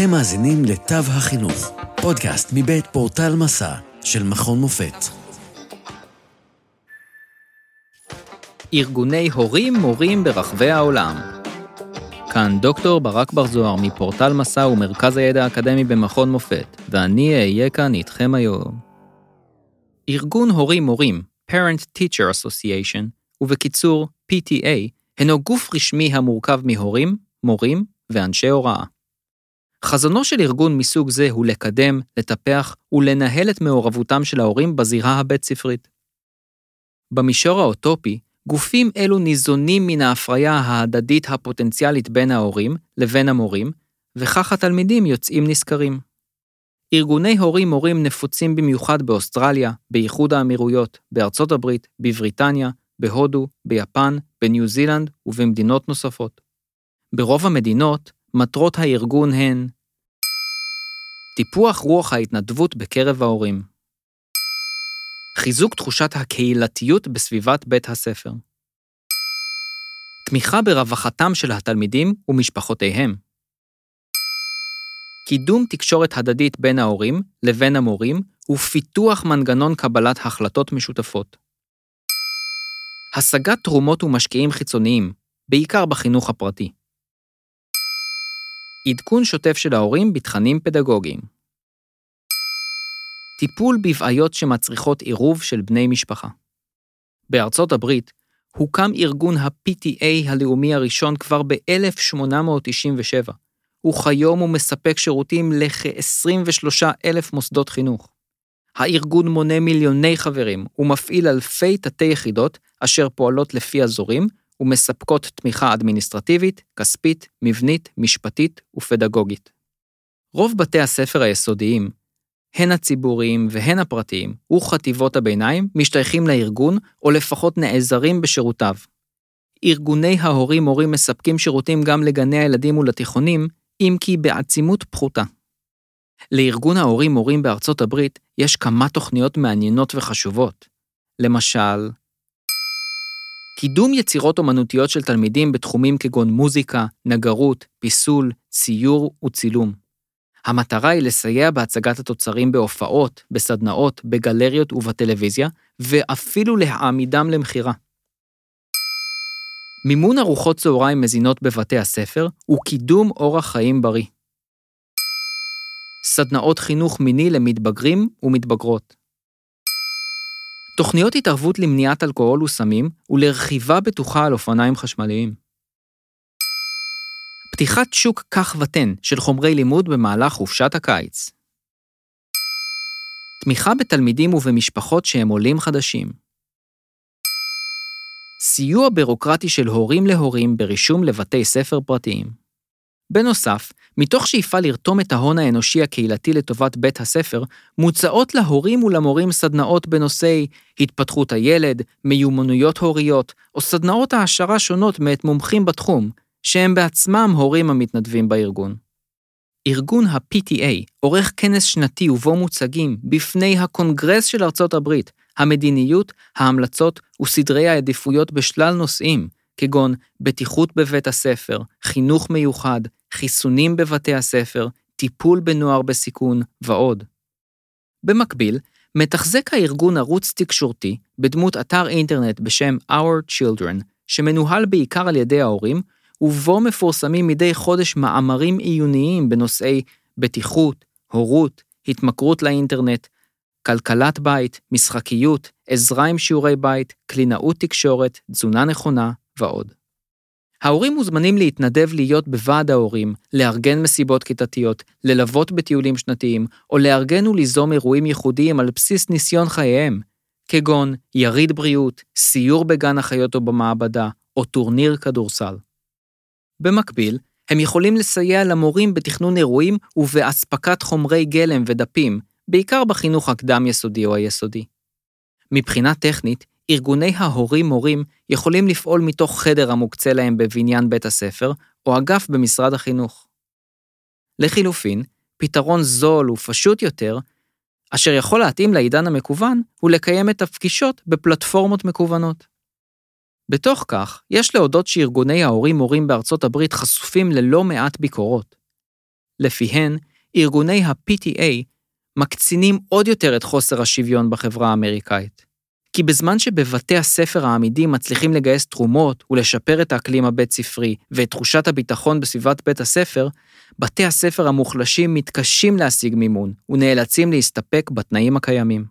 אתם מאזינים לתו החינוך, פודקאסט מבית פורטל מסע של מכון מופת. ארגוני הורים מורים ברחבי העולם. כאן דוקטור ברק בר זוהר מפורטל מסע ומרכז הידע האקדמי במכון מופת, ואני אהיה כאן איתכם היום. ארגון הורים מורים, Parent Teacher Association, ובקיצור PTA, הינו גוף רשמי המורכב מהורים, מורים ואנשי הוראה. חזונו של ארגון מסוג זה הוא לקדם, לטפח ולנהל את מעורבותם של ההורים בזירה הבית-ספרית. במישור האוטופי, גופים אלו ניזונים מן ההפריה ההדדית הפוטנציאלית בין ההורים לבין המורים, וכך התלמידים יוצאים נשכרים. ארגוני הורים-מורים נפוצים במיוחד באוסטרליה, באיחוד האמירויות, בארצות הברית, בבריטניה, בהודו, ביפן, בניו זילנד ובמדינות נוספות. ברוב המדינות, מטרות הארגון הן טיפוח רוח ההתנדבות בקרב ההורים, חיזוק תחושת הקהילתיות בסביבת בית הספר, תמיכה ברווחתם של התלמידים ומשפחותיהם, קידום תקשורת הדדית בין ההורים לבין המורים ופיתוח מנגנון קבלת החלטות משותפות. השגת תרומות ומשקיעים חיצוניים, בעיקר בחינוך הפרטי. עדכון שוטף של ההורים בתכנים פדגוגיים. טיפול בבעיות שמצריכות עירוב של בני משפחה. בארצות הברית הוקם ארגון ה-PTA הלאומי הראשון כבר ב-1897, וכיום הוא מספק שירותים לכ-23 אלף מוסדות חינוך. הארגון מונה מיליוני חברים ומפעיל אלפי תתי-יחידות אשר פועלות לפי אזורים ומספקות תמיכה אדמיניסטרטיבית, כספית, מבנית, משפטית ופדגוגית. רוב בתי הספר היסודיים, הן הציבוריים והן הפרטיים, וחטיבות הביניים, משתייכים לארגון, או לפחות נעזרים בשירותיו. ארגוני ההורים-מורים מספקים שירותים גם לגני הילדים ולתיכונים, אם כי בעצימות פחותה. לארגון ההורים-מורים בארצות הברית יש כמה תוכניות מעניינות וחשובות. למשל, קידום יצירות אומנותיות של תלמידים בתחומים כגון מוזיקה, נגרות, פיסול, ציור וצילום. המטרה היא לסייע בהצגת התוצרים בהופעות, בסדנאות, בגלריות ובטלוויזיה, ואפילו להעמידם למכירה. מימון ארוחות צהריים מזינות בבתי הספר וקידום אורח חיים בריא. סדנאות חינוך מיני למתבגרים ומתבגרות. תוכניות התערבות למניעת אלכוהול וסמים ולרכיבה בטוחה על אופניים חשמליים. פתיחת שוק כך ותן של חומרי לימוד במהלך חופשת הקיץ. תמיכה בתלמידים ובמשפחות שהם עולים חדשים. סיוע בירוקרטי של הורים להורים ברישום לבתי ספר פרטיים. בנוסף, מתוך שאיפה לרתום את ההון האנושי הקהילתי לטובת בית הספר, מוצעות להורים ולמורים סדנאות בנושאי התפתחות הילד, מיומנויות הוריות, או סדנאות העשרה שונות מאת מומחים בתחום, שהם בעצמם הורים המתנדבים בארגון. ארגון ה-PTA עורך כנס שנתי ובו מוצגים בפני הקונגרס של ארצות הברית המדיניות, ההמלצות וסדרי העדיפויות בשלל נושאים, כגון בטיחות בבית הספר, חינוך מיוחד, חיסונים בבתי הספר, טיפול בנוער בסיכון ועוד. במקביל, מתחזק הארגון ערוץ תקשורתי בדמות אתר אינטרנט בשם Our Children, שמנוהל בעיקר על ידי ההורים, ובו מפורסמים מדי חודש מאמרים עיוניים בנושאי בטיחות, הורות, התמכרות לאינטרנט, כלכלת בית, משחקיות, עזרה עם שיעורי בית, קלינאות תקשורת, תזונה נכונה ועוד. ההורים מוזמנים להתנדב להיות בוועד ההורים, לארגן מסיבות כיתתיות, ללוות בטיולים שנתיים, או לארגן וליזום אירועים ייחודיים על בסיס ניסיון חייהם, כגון יריד בריאות, סיור בגן החיות או במעבדה, או טורניר כדורסל. במקביל, הם יכולים לסייע למורים בתכנון אירועים ובאספקת חומרי גלם ודפים, בעיקר בחינוך הקדם-יסודי או היסודי. מבחינה טכנית, ארגוני ההורים-מורים יכולים לפעול מתוך חדר המוקצה להם בבניין בית הספר, או אגף במשרד החינוך. לחילופין, פתרון זול ופשוט יותר, אשר יכול להתאים לעידן המקוון, הוא לקיים את הפגישות בפלטפורמות מקוונות. בתוך כך, יש להודות שארגוני ההורים-מורים בארצות הברית חשופים ללא מעט ביקורות. לפיהן ארגוני ה-PTA מקצינים עוד יותר את חוסר השוויון בחברה האמריקאית. כי בזמן שבבתי הספר העמידים מצליחים לגייס תרומות ולשפר את האקלים הבית-ספרי ואת תחושת הביטחון בסביבת בית הספר, בתי הספר המוחלשים מתקשים להשיג מימון ונאלצים להסתפק בתנאים הקיימים.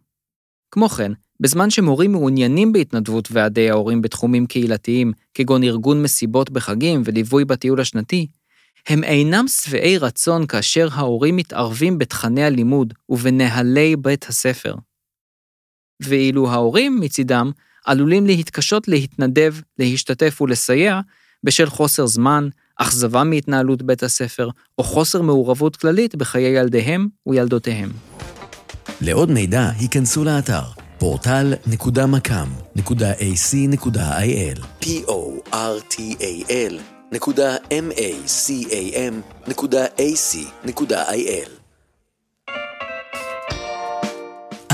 כמו כן, בזמן שמורים מעוניינים בהתנדבות ועדי ההורים בתחומים קהילתיים, כגון ארגון מסיבות בחגים וליווי בטיול השנתי, הם אינם שבעי רצון כאשר ההורים מתערבים בתכני הלימוד ובנהלי בית הספר. ואילו ההורים, מצידם, עלולים להתקשות להתנדב, להשתתף ולסייע בשל חוסר זמן, אכזבה מהתנהלות בית הספר, או חוסר מעורבות כללית בחיי ילדיהם וילדותיהם. לעוד מידע, היכנסו לאתר portal.macam.ac.il p-o-r-t-a-l